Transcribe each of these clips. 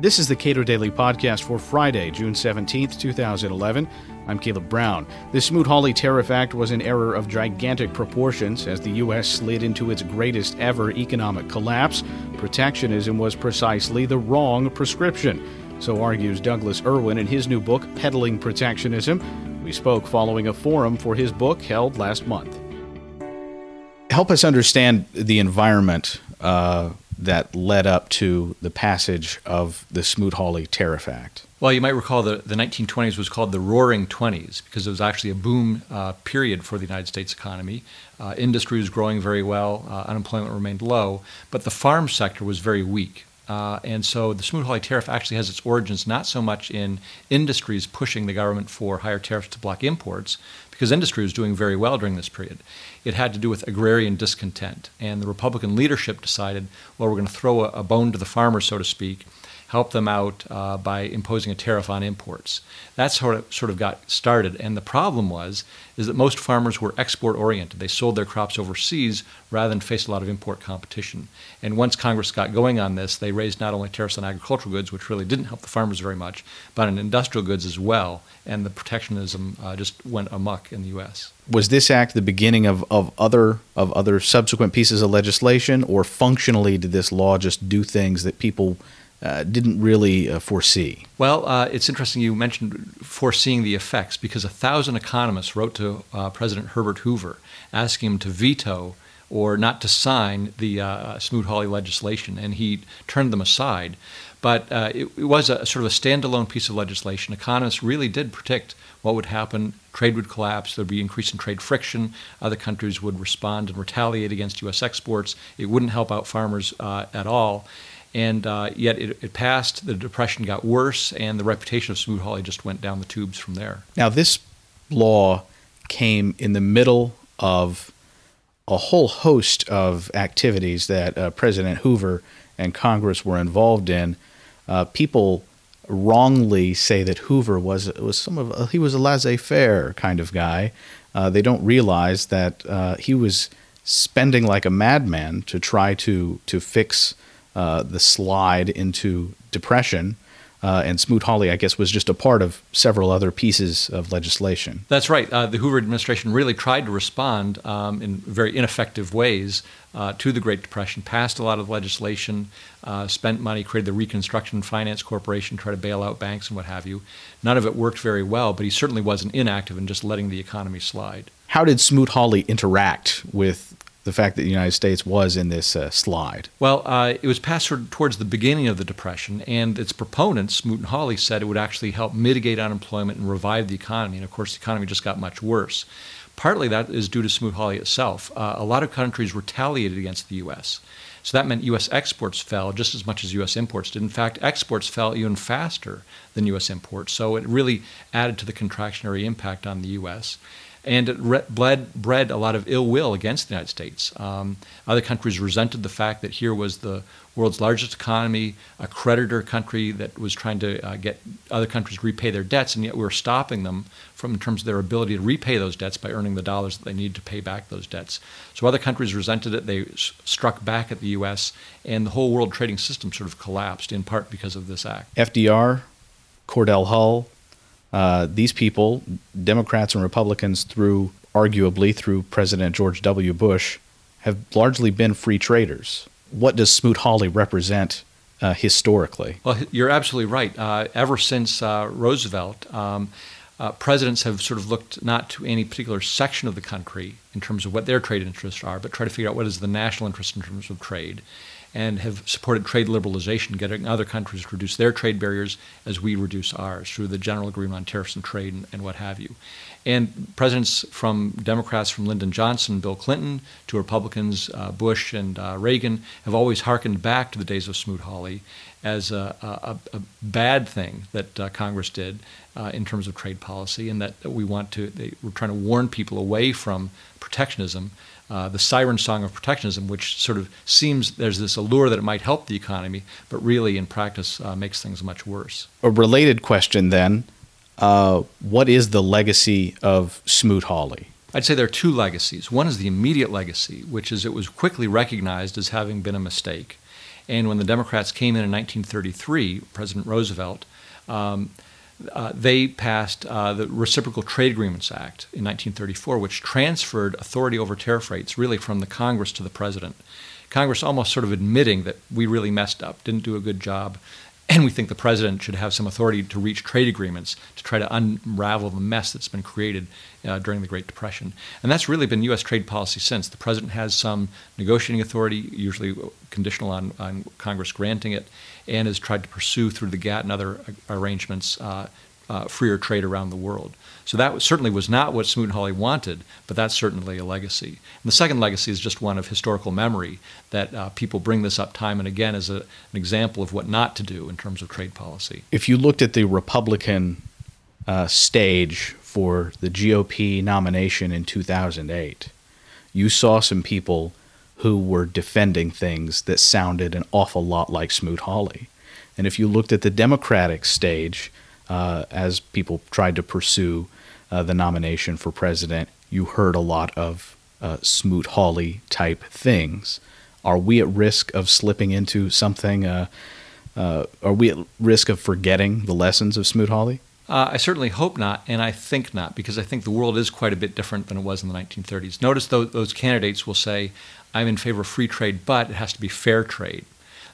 This is the Cato Daily Podcast for Friday, June 17th, 2011. I'm Caleb Brown. The Smoot Hawley Tariff Act was an error of gigantic proportions as the U.S. slid into its greatest ever economic collapse. Protectionism was precisely the wrong prescription. So argues Douglas Irwin in his new book, Peddling Protectionism. We spoke following a forum for his book held last month. Help us understand the environment uh, that led up to the passage of the Smoot Hawley Tariff Act. Well, you might recall that the 1920s was called the Roaring Twenties because it was actually a boom uh, period for the United States economy. Uh, industry was growing very well, uh, unemployment remained low, but the farm sector was very weak. Uh, and so the Smoot Hawley tariff actually has its origins not so much in industries pushing the government for higher tariffs to block imports, because industry was doing very well during this period. It had to do with agrarian discontent. And the Republican leadership decided, well, we're going to throw a, a bone to the farmers, so to speak, help them out uh, by imposing a tariff on imports. That's how it sort of got started. And the problem was is that most farmers were export oriented. They sold their crops overseas rather than face a lot of import competition. And once Congress got going on this, they raised not only tariffs on agricultural goods, which really didn't help the farmers very much, but on industrial goods as well. And the protectionism uh, just went amuck in the U.S. Was this act the beginning of, of other of other subsequent pieces of legislation, or functionally did this law just do things that people uh, didn't really uh, foresee? Well, uh, it's interesting you mentioned foreseeing the effects because a thousand economists wrote to uh, President Herbert Hoover asking him to veto or not to sign the uh, Smoot Hawley legislation, and he turned them aside. But uh, it, it, was a sort of a standalone piece of legislation. Economists really did predict what would happen. Trade would collapse. There'd be increasing trade friction. Other countries would respond and retaliate against U.S. exports. It wouldn't help out farmers at all and uh, yet it, it, passed. The depression got worse, and the reputation of Smoot Hawley just went down the tubes from there. Now, this law came in the middle of a whole host of activities that uh, President Hoover and Congress were involved in. Uh, people wrongly say that Hoover was was some of he was a laissez-faire kind of guy. Uh, they don't realize that uh, he was spending like a madman to try to to fix uh, the slide into depression. Uh, and Smoot Hawley, I guess, was just a part of several other pieces of legislation. That's right. Uh, the Hoover administration really tried to respond um, in very ineffective ways uh, to the Great Depression, passed a lot of legislation, uh, spent money, created the Reconstruction Finance Corporation, tried to bail out banks and what have you. None of it worked very well, but he certainly wasn't inactive in just letting the economy slide. How did Smoot Hawley interact with the fact that the United States was in this uh, slide? Well, uh, it was passed towards the beginning of the Depression, and its proponents, Smoot and Hawley, said it would actually help mitigate unemployment and revive the economy. And of course, the economy just got much worse. Partly that is due to Smoot Hawley itself. Uh, a lot of countries retaliated against the U.S. So that meant U.S. exports fell just as much as U.S. imports did. In fact, exports fell even faster than U.S. imports. So it really added to the contractionary impact on the U.S and it re- bled, bred a lot of ill will against the United States. Um, other countries resented the fact that here was the world's largest economy, a creditor country that was trying to uh, get other countries to repay their debts, and yet we were stopping them from in terms of their ability to repay those debts by earning the dollars that they needed to pay back those debts. So other countries resented it. They s- struck back at the U.S., and the whole world trading system sort of collapsed in part because of this act. FDR, Cordell Hull, uh, these people, Democrats and Republicans, through arguably through President George W. Bush, have largely been free traders. What does Smoot Hawley represent uh, historically? Well, you're absolutely right. Uh, ever since uh, Roosevelt, um, uh, presidents have sort of looked not to any particular section of the country in terms of what their trade interests are, but try to figure out what is the national interest in terms of trade and have supported trade liberalization, getting other countries to reduce their trade barriers as we reduce ours through the general agreement on tariffs and trade and, and what have you. And presidents from Democrats from Lyndon Johnson, Bill Clinton, to Republicans, uh, Bush and uh, Reagan, have always hearkened back to the days of Smoot Hawley as a, a, a bad thing that uh, Congress did uh, in terms of trade policy, and that we want to, they, we're trying to warn people away from protectionism uh, the siren song of protectionism, which sort of seems there's this allure that it might help the economy, but really in practice uh, makes things much worse. A related question then uh, what is the legacy of Smoot Hawley? I'd say there are two legacies. One is the immediate legacy, which is it was quickly recognized as having been a mistake. And when the Democrats came in in 1933, President Roosevelt, um, uh, they passed uh, the Reciprocal Trade Agreements Act in 1934, which transferred authority over tariff rates really from the Congress to the president. Congress almost sort of admitting that we really messed up, didn't do a good job, and we think the president should have some authority to reach trade agreements to try to unravel the mess that's been created uh, during the Great Depression. And that's really been U.S. trade policy since. The president has some negotiating authority, usually conditional on, on Congress granting it, and has tried to pursue through the GATT and other arrangements uh, uh, freer trade around the world. So that certainly was not what Smoot-Hawley wanted, but that's certainly a legacy. And the second legacy is just one of historical memory that uh, people bring this up time and again as a, an example of what not to do in terms of trade policy. If you looked at the Republican uh, stage for the GOP nomination in 2008, you saw some people who were defending things that sounded an awful lot like Smoot-Hawley. And if you looked at the Democratic stage, uh, as people tried to pursue uh, the nomination for president, you heard a lot of uh, Smoot-Hawley type things. Are we at risk of slipping into something? Uh, uh, are we at risk of forgetting the lessons of Smoot-Hawley? Uh, I certainly hope not, and I think not, because I think the world is quite a bit different than it was in the 1930s. Notice those, those candidates will say, I'm in favor of free trade, but it has to be fair trade.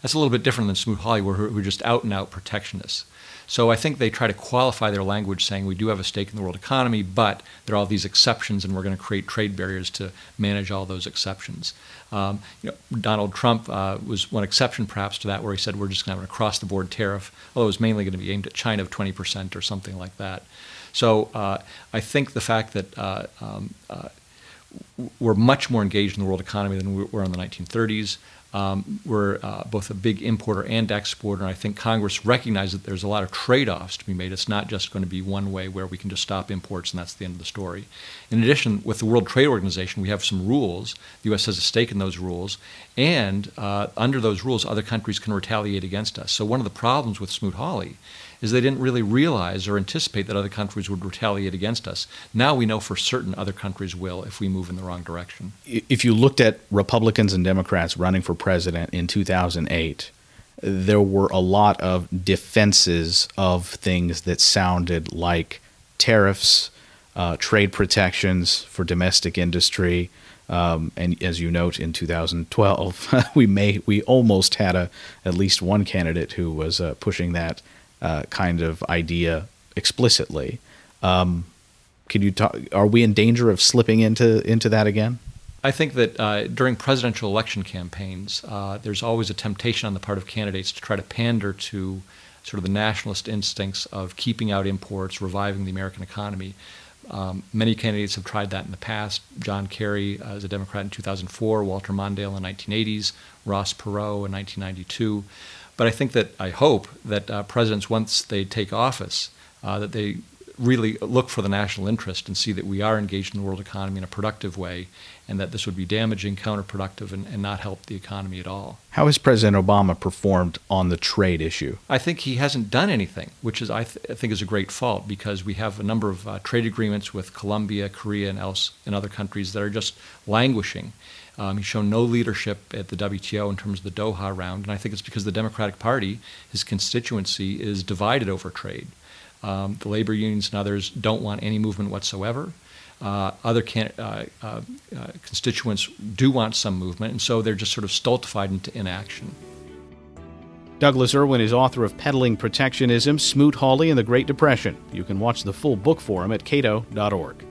That's a little bit different than Smoot-Hawley, where we're just out and out protectionists. So I think they try to qualify their language saying we do have a stake in the world economy, but there are all these exceptions, and we're going to create trade barriers to manage all those exceptions. Um, you know, Donald Trump uh, was one exception, perhaps, to that, where he said we're just going to have an across-the-board tariff, although it was mainly going to be aimed at China of 20% or something like that. So uh, I think the fact that uh, um, uh, we're much more engaged in the world economy than we were in the 1930s. Um, we're uh, both a big importer and exporter, and I think Congress recognized that there's a lot of trade offs to be made. It's not just going to be one way where we can just stop imports and that's the end of the story. In addition, with the World Trade Organization, we have some rules. The U.S. has a stake in those rules, and uh, under those rules, other countries can retaliate against us. So, one of the problems with Smoot-Hawley is they didn't really realize or anticipate that other countries would retaliate against us. Now we know for certain other countries will if we move in the wrong direction. If you looked at Republicans and Democrats running for president in 2008, there were a lot of defenses of things that sounded like tariffs, uh, trade protections for domestic industry. Um, and as you note, in 2012, we may we almost had a at least one candidate who was uh, pushing that uh, kind of idea explicitly. Um, can you talk? Are we in danger of slipping into into that again? I think that uh, during presidential election campaigns, uh, there's always a temptation on the part of candidates to try to pander to sort of the nationalist instincts of keeping out imports, reviving the American economy. Um, many candidates have tried that in the past. John Kerry uh, as a Democrat in 2004, Walter Mondale in the 1980s, Ross Perot in 1992. But I think that I hope that uh, presidents, once they take office, uh, that they really look for the national interest and see that we are engaged in the world economy in a productive way and that this would be damaging, counterproductive, and, and not help the economy at all. How has President Obama performed on the trade issue? I think he hasn't done anything, which is I, th- I think is a great fault because we have a number of uh, trade agreements with Colombia, Korea, and else and other countries that are just languishing. Um, he's shown no leadership at the WTO in terms of the Doha round, and I think it's because the Democratic Party, his constituency, is divided over trade. Um, the labor unions and others don't want any movement whatsoever. Uh, other can, uh, uh, uh, constituents do want some movement, and so they're just sort of stultified into inaction. Douglas Irwin is author of Peddling Protectionism, Smoot-Hawley, and the Great Depression. You can watch the full book for him at cato.org.